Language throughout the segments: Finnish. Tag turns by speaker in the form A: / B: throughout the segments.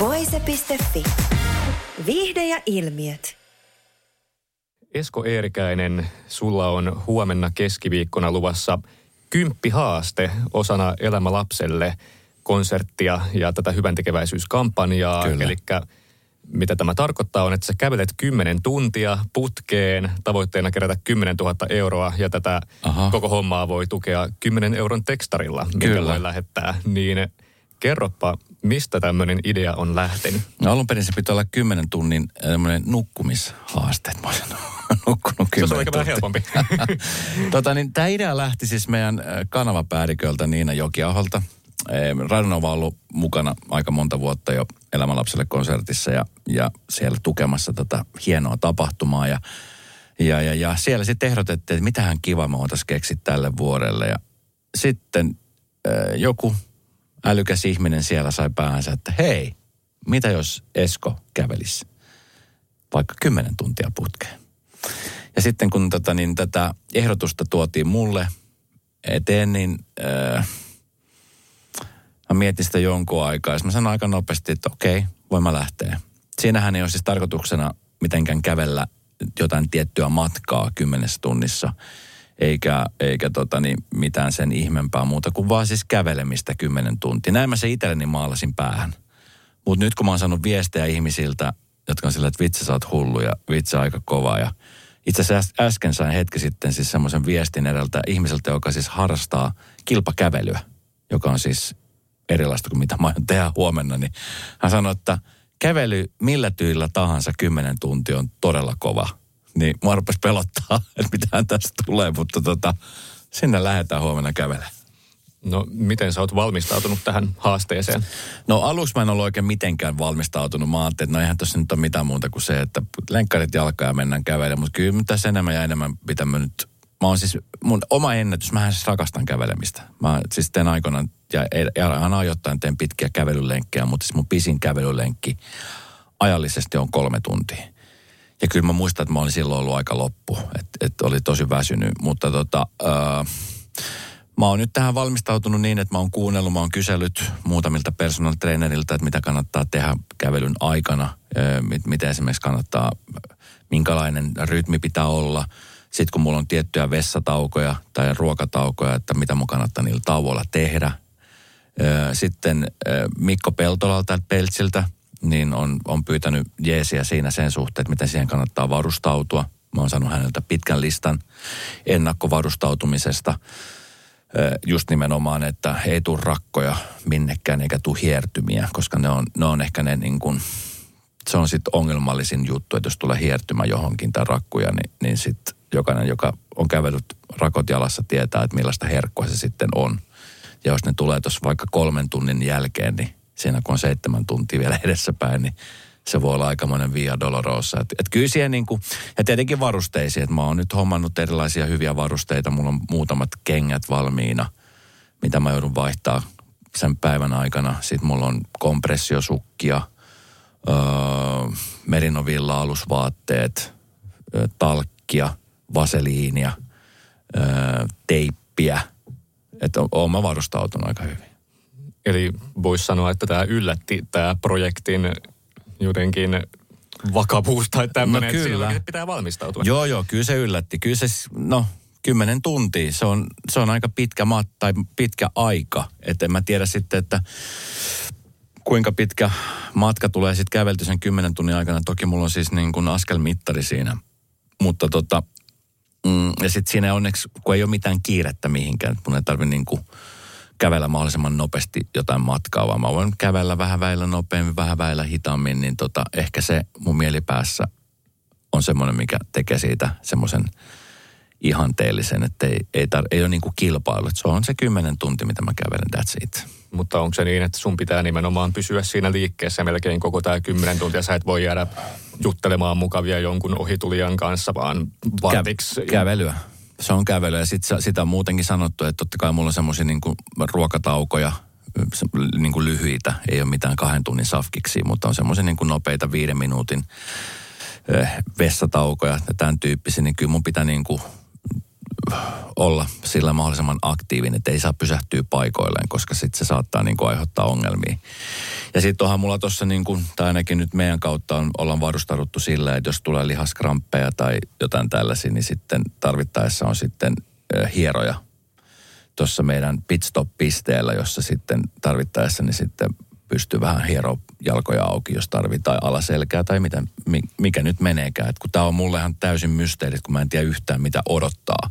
A: Voise.fi. Viihde ja ilmiöt.
B: Esko Eerikäinen, sulla on huomenna keskiviikkona luvassa kymppihaaste osana Elämä lapselle konserttia ja tätä hyvän tekeväisyyskampanjaa. Eli mitä tämä tarkoittaa on, että sä kävelet 10 tuntia putkeen, tavoitteena kerätä 10 000 euroa ja tätä Aha. koko hommaa voi tukea 10 euron tekstarilla, mitä voi lähettää. Niin kerropa, mistä tämmöinen idea on lähtenyt?
C: No alun perin se pitää olla 10 tunnin nukkumishaaste, että mä olisin nukkunut 10
B: Se on ehkä vähän helpompi.
C: tota, niin, tämä idea lähti siis meidän kanavapäälliköltä Niina Jokiaholta. Radonova on ollut mukana aika monta vuotta jo Elämälapselle konsertissa ja, ja siellä tukemassa tätä hienoa tapahtumaa. Ja, ja, ja, ja siellä sitten ehdotettiin, että mitähän kiva me voitaisiin keksiä tälle vuodelle. Ja sitten äh, joku älykäs ihminen siellä sai päänsä, että hei, mitä jos Esko kävelisi vaikka 10 tuntia putkeen. Ja sitten kun tota, niin, tätä ehdotusta tuotiin mulle eteen, niin äh, Mä mietin sitä jonkun aikaa ja mä sanoin aika nopeasti, että okei, voin mä lähteä. Siinähän ei ole siis tarkoituksena mitenkään kävellä jotain tiettyä matkaa kymmenessä tunnissa, eikä, eikä tota niin, mitään sen ihmeempää muuta kuin vaan siis kävelemistä kymmenen tuntia. Näin mä se itselleni maalasin päähän. Mutta nyt kun mä oon saanut viestejä ihmisiltä, jotka on sillä, että vitsi sä oot hullu ja vitsi aika kova ja itse asiassa äsken sain hetki sitten siis semmoisen viestin edeltä ihmiseltä, joka siis harrastaa kilpakävelyä, joka on siis erilaista kuin mitä mä aion tehdä huomenna, niin hän sanoi, että kävely millä tyylillä tahansa 10 tuntia on todella kova. Niin mua rupesi pelottaa, että mitään tästä tulee, mutta tota, sinne lähdetään huomenna kävelemään.
B: No miten sä oot valmistautunut tähän haasteeseen?
C: No aluksi mä en ollut oikein mitenkään valmistautunut. Mä ajattelin, että no eihän tuossa nyt ole mitään muuta kuin se, että lenkkarit jalkaa ja mennään kävelemään. Mutta kyllä tässä enemmän ja enemmän pitää nyt mä oon siis, mun oma ennätys, mä siis rakastan kävelemistä. Mä siis teen aikoinaan, ja, ja aina ajoittain teen pitkiä kävelylenkkejä, mutta siis mun pisin kävelylenkki ajallisesti on kolme tuntia. Ja kyllä mä muistan, että mä olin silloin ollut aika loppu, että et oli tosi väsynyt. Mutta tota, äh, mä oon nyt tähän valmistautunut niin, että mä oon kuunnellut, mä oon kysellyt muutamilta personal trainerilta, että mitä kannattaa tehdä kävelyn aikana, äh, mit, mitä esimerkiksi kannattaa, minkälainen rytmi pitää olla – sitten kun mulla on tiettyjä vessataukoja tai ruokataukoja, että mitä mun kannattaa niillä tauoilla tehdä. Sitten Mikko Peltolalta Peltsiltä, niin on, on pyytänyt jeesiä siinä sen suhteen, että miten siihen kannattaa varustautua. Mä oon saanut häneltä pitkän listan ennakkovarustautumisesta. Just nimenomaan, että ei tule rakkoja minnekään eikä tule hiertymiä, koska ne on, ne on ehkä ne niin kuin, se on sitten ongelmallisin juttu, että jos tulee hiertymä johonkin tai rakkuja, niin, niin sitten jokainen, joka on kävellyt rakot jalassa, tietää, että millaista herkkua se sitten on. Ja jos ne tulee tuossa vaikka kolmen tunnin jälkeen, niin siinä kun on seitsemän tuntia vielä edessäpäin, niin se voi olla aikamoinen via dolorosa. Et, et kyllä siihen niin kuin, ja tietenkin varusteisiin, että mä oon nyt hommannut erilaisia hyviä varusteita, mulla on muutamat kengät valmiina, mitä mä joudun vaihtaa sen päivän aikana. Sitten mulla on kompressiosukkia, öö, merinovilla alusvaatteet, öö, talkkia, vaseliinia, öö, teippiä. Että oon mä varustautunut aika hyvin.
B: Eli voisi sanoa, että tämä yllätti tämä projektin jotenkin vakavuus tai tämmöinen, no kyllä. että pitää valmistautua.
C: Joo, joo, kyllä se yllätti. Kyllä se, no, kymmenen tuntia, se on, se on aika pitkä mat, tai pitkä aika. Että en mä tiedä sitten, että kuinka pitkä matka tulee sitten kävelty sen kymmenen tunnin aikana. Toki mulla on siis niin kuin askelmittari siinä. Mutta tota, Mm, ja sitten siinä onneksi, kun ei ole mitään kiirettä mihinkään, mun ei tarvitse niin kuin kävellä mahdollisimman nopeasti jotain matkaa, vaan mä voin kävellä vähän väillä nopeammin, vähän väillä hitaammin, niin tota, ehkä se mun mielipäässä on semmoinen, mikä tekee siitä semmoisen ihanteellisen, että ei, ei, tar- ei ole niin kuin kilpailu. Että se on se kymmenen tunti, mitä mä kävelen, that's it.
B: Mutta onko se niin, että sun pitää nimenomaan pysyä siinä liikkeessä melkein koko tämä kymmenen tuntia? Sä et voi jäädä juttelemaan mukavia jonkun ohitulijan kanssa, vaan vartiksi.
C: Kä- kävelyä. Se on kävelyä ja sit, sitä on muutenkin sanottu, että totta kai mulla on semmoisia niin ruokataukoja, niin kuin lyhyitä, ei ole mitään kahden tunnin safkiksi, mutta on semmoisia niin nopeita viiden minuutin eh, vessataukoja ja tämän tyyppisiä, niin kyllä mun pitää niin kuin olla sillä mahdollisimman aktiivinen, että ei saa pysähtyä paikoilleen, koska sitten se saattaa niin kuin aiheuttaa ongelmia. Ja sitten onhan mulla tuossa, niin tai ainakin nyt meidän kautta on, ollaan varustauduttu sillä, että jos tulee lihaskramppeja tai jotain tällaisia, niin sitten tarvittaessa on sitten hieroja tuossa meidän pitstop-pisteellä, jossa sitten tarvittaessa niin sitten pystyy vähän hieroa jalkoja auki, jos tarvitaan alaselkää tai mitä, mi- mikä nyt meneekään. Et kun tämä on mulle ihan täysin mysteeri, kun mä en tiedä yhtään mitä odottaa.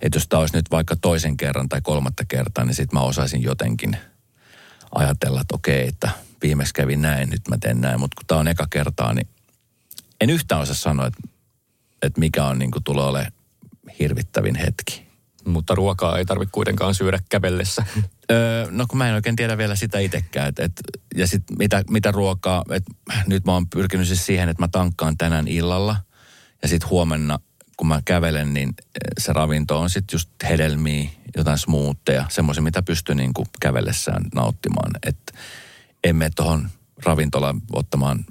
C: Että jos tämä olisi nyt vaikka toisen kerran tai kolmatta kertaa, niin sitten mä osaisin jotenkin ajatella, että okei, että viimeksi kävin näin, nyt mä teen näin. Mutta kun tämä on eka kertaa, niin en yhtään osaa sanoa, että, että mikä on niin tulee olemaan hirvittävin hetki.
B: Mutta ruokaa ei tarvitse kuitenkaan syödä kävellessä.
C: Öö, no kun mä en oikein tiedä vielä sitä itsekään. Et, et, ja sitten mitä, mitä ruokaa, et, nyt mä oon pyrkinyt siis siihen, että mä tankkaan tänään illalla. Ja sitten huomenna, kun mä kävelen, niin eh, se ravinto on sitten just hedelmiä, jotain smoothia, semmoisia, mitä pystyy niin kävellessään nauttimaan. Että en mene tuohon ravintolaan ottamaan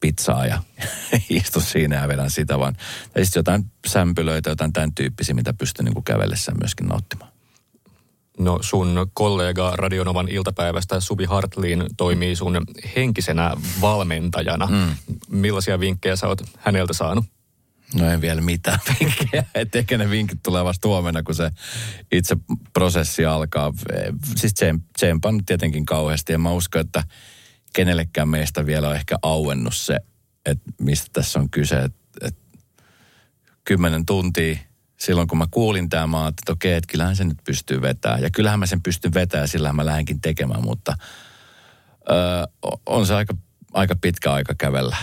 C: pizzaa ja istu siinä ja vedän sitä, vaan sitten jotain sämpylöitä, jotain tämän tyyppisiä, mitä pystyy niin kävellessään myöskin nauttimaan.
B: No sun kollega Radionovan iltapäivästä Suvi Hartliin toimii sun henkisenä valmentajana. Mm. Millaisia vinkkejä sä oot häneltä saanut?
C: No en vielä mitään vinkkejä. Et ehkä ne vinkit tulee vasta huomenna, kun se itse prosessi alkaa. Siis tsem- tsempan tietenkin kauheasti. Ja mä uskon, että kenellekään meistä vielä on ehkä auennut se, että mistä tässä on kyse. Että et kymmenen tuntia silloin, kun mä kuulin tämä, mä että okei, että kyllähän se nyt pystyy vetämään. Ja kyllähän mä sen pystyn vetämään ja sillähän mä lähdenkin tekemään, mutta öö, on se aika, aika pitkä aika kävellä.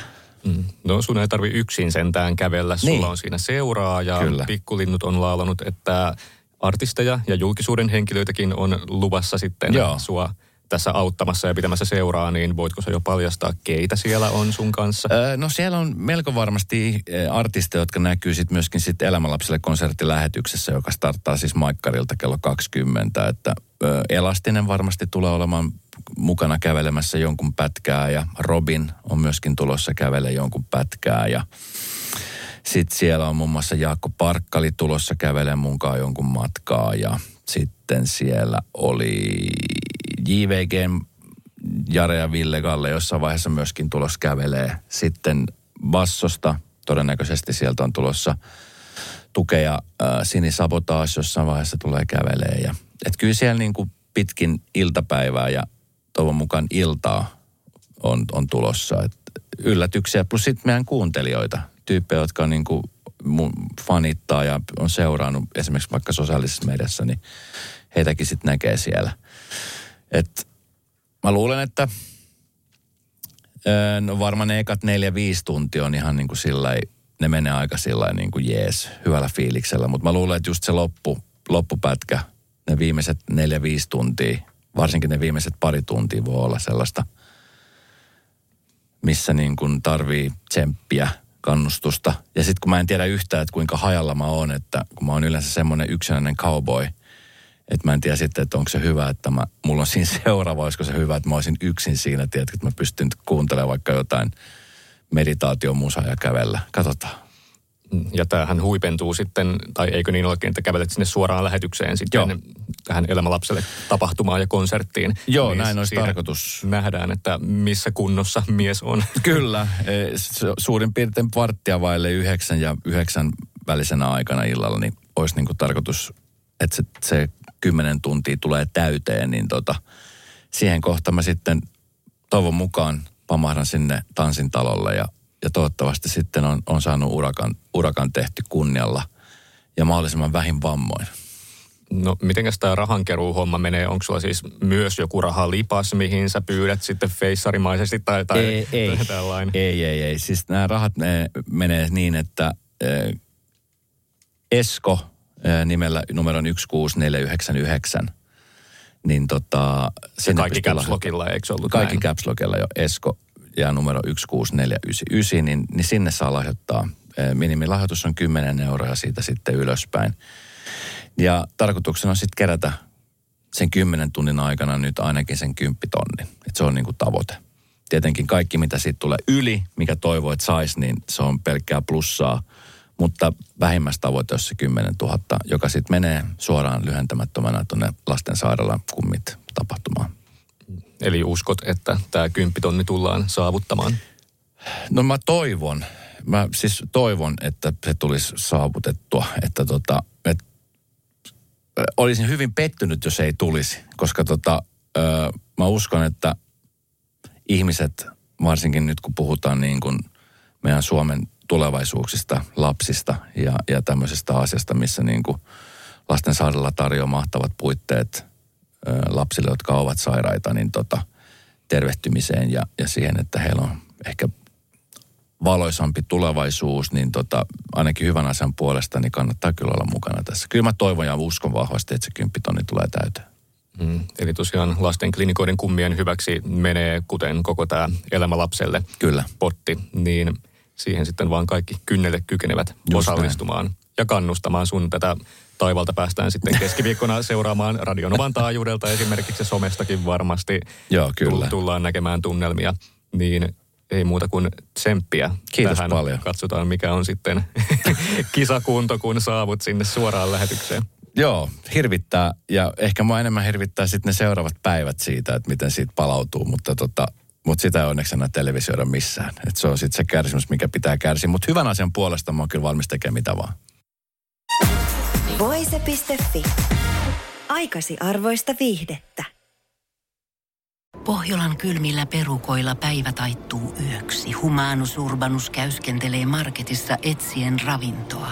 B: Mm. No sun ei tarvi yksin sentään kävellä. Sulla
C: Niin.
B: on siinä seuraa ja
C: Kyllä.
B: pikkulinnut on laulanut, että artisteja ja julkisuuden henkilöitäkin on luvassa sitten
C: Joo.
B: sua tässä auttamassa ja pitämässä seuraa, niin voitko sä jo paljastaa, keitä siellä on sun kanssa?
C: Öö, No siellä on melko varmasti artisteja, jotka näkyy sit myöskin sit Elämänlapsille konserttilähetyksessä, joka starttaa siis Maikkarilta kello 20. Että ö, Elastinen varmasti tulee olemaan mukana kävelemässä jonkun pätkää ja Robin on myöskin tulossa kävele jonkun pätkää ja sitten siellä on muun muassa Jaakko Parkkali tulossa kävelemään munkaan jonkun matkaa ja sitten siellä oli JVG Jare ja Ville Galle jossain vaiheessa myöskin tulos kävelee. Sitten Bassosta todennäköisesti sieltä on tulossa tukea äh, Sini Sabotage jossain vaiheessa tulee kävelee. Ja, et kyllä siellä niin kuin pitkin iltapäivää ja toivon mukaan iltaa on, on tulossa. Et yllätyksiä plus sitten meidän kuuntelijoita, tyyppejä, jotka on niin kuin mun fanittaa ja on seurannut esimerkiksi vaikka sosiaalisessa mediassa, niin heitäkin sitten näkee siellä. Et mä luulen, että no varmaan ne ekat neljä, viisi tuntia on ihan niin kuin sillä ne menee aika sillä niin kuin jees, hyvällä fiiliksellä. Mutta mä luulen, että just se loppu, loppupätkä, ne viimeiset neljä, viisi tuntia, varsinkin ne viimeiset pari tuntia voi olla sellaista, missä niin kuin tarvii tsemppiä, kannustusta. Ja sitten kun mä en tiedä yhtään, että kuinka hajalla mä oon, että kun mä oon yleensä semmoinen yksinäinen cowboy, että mä en tiedä sitten, että onko se hyvä, että mä, mulla on siinä seuraava, olisiko se hyvä, että mä olisin yksin siinä, tiedätkö, että mä pystyn kuuntelemaan vaikka jotain meditaatiomusaa ja kävellä. Katsotaan.
B: Ja tämähän huipentuu sitten, tai eikö niin olekin, että kävelet sinne suoraan lähetykseen sitten
C: Joo.
B: tähän Elämälapselle tapahtumaan ja konserttiin.
C: Joo,
B: Niin
C: näin olisi tarkoitus.
B: Nähdään, että missä kunnossa mies on.
C: Kyllä, s- suurin piirtein varttia vaille yhdeksän ja yhdeksän välisenä aikana illalla, niin olisi niin kuin tarkoitus, että se, se kymmenen tuntia tulee täyteen, niin tota, siihen kohtaan mä sitten toivon mukaan pamahdan sinne tanssintalolle ja, ja toivottavasti sitten on, on saanut urakan, urakan tehty kunnialla ja mahdollisimman vähin vammoin.
B: No, mitenkäs tämä rahankeruuhomma menee? Onko sulla siis myös joku rahalipas, mihin sä pyydät sitten feissarimaisesti tai, tai
C: ei, ei,
B: tällainen?
C: ei, ei, ei. Siis nämä rahat ne menee niin, että eh, Esko nimellä numeron 16499. Niin tota... sinne
B: Kaikki caps lockilla, eikö se ollut
C: Kaikki
B: näin?
C: caps lockilla jo Esko ja numero 16499, niin, niin sinne saa lahjoittaa. Minimilahjoitus on 10 euroa siitä sitten ylöspäin. Ja tarkoituksena on sitten kerätä sen 10 tunnin aikana nyt ainakin sen 10 tonnin. Että se on niin kuin tavoite. Tietenkin kaikki, mitä siitä tulee yli, mikä toivoo, että saisi, niin se on pelkkää plussaa. Mutta vähimmäistavoite on se 10 000, joka sitten menee suoraan lyhentämättömänä tuonne lastensairaalan kummit tapahtumaan.
B: Eli uskot, että tämä kymppitonni tullaan saavuttamaan?
C: No mä toivon, mä siis toivon, että se tulisi saavutettua, että tota, et, olisin hyvin pettynyt, jos ei tulisi, koska tota, ö, mä uskon, että ihmiset, varsinkin nyt kun puhutaan niin kuin meidän Suomen tulevaisuuksista, lapsista ja, ja tämmöisestä asiasta, missä niin kuin lastensairaala tarjoaa mahtavat puitteet ö, lapsille, jotka ovat sairaita, niin tota, tervehtymiseen ja, ja siihen, että heillä on ehkä valoisampi tulevaisuus, niin tota, ainakin hyvän asian puolesta niin kannattaa kyllä olla mukana tässä. Kyllä mä toivon ja uskon vahvasti, että se kymppitonni tulee täyteen.
B: Mm. Eli tosiaan lasten klinikoiden kummien hyväksi menee, kuten koko tämä Elämä lapselle
C: Kyllä.
B: potti, niin siihen sitten vaan kaikki kynnelle kykenevät
C: Just
B: osallistumaan ja kannustamaan sun tätä taivalta päästään sitten keskiviikkona seuraamaan Radionovan taajuudelta esimerkiksi somestakin varmasti.
C: Joo, kyllä.
B: Tullaan näkemään tunnelmia, niin ei muuta kuin tsemppiä.
C: Kiitos
B: tähän.
C: paljon.
B: Katsotaan mikä on sitten kisakunto, kun saavut sinne suoraan lähetykseen.
C: Joo, hirvittää ja ehkä mua enemmän hirvittää sitten ne seuraavat päivät siitä, että miten siitä palautuu, mutta tota, mutta sitä ei onneksi enää televisioida missään. Et se on sitten se kärsimys, mikä pitää kärsiä. Mutta hyvän asian puolesta mä oon kyllä valmis tekemään mitä vaan.
A: Voise.fi. Aikasi arvoista viihdettä.
D: Pohjolan kylmillä perukoilla päivä taittuu yöksi. Humanus Urbanus käyskentelee marketissa etsien ravintoa.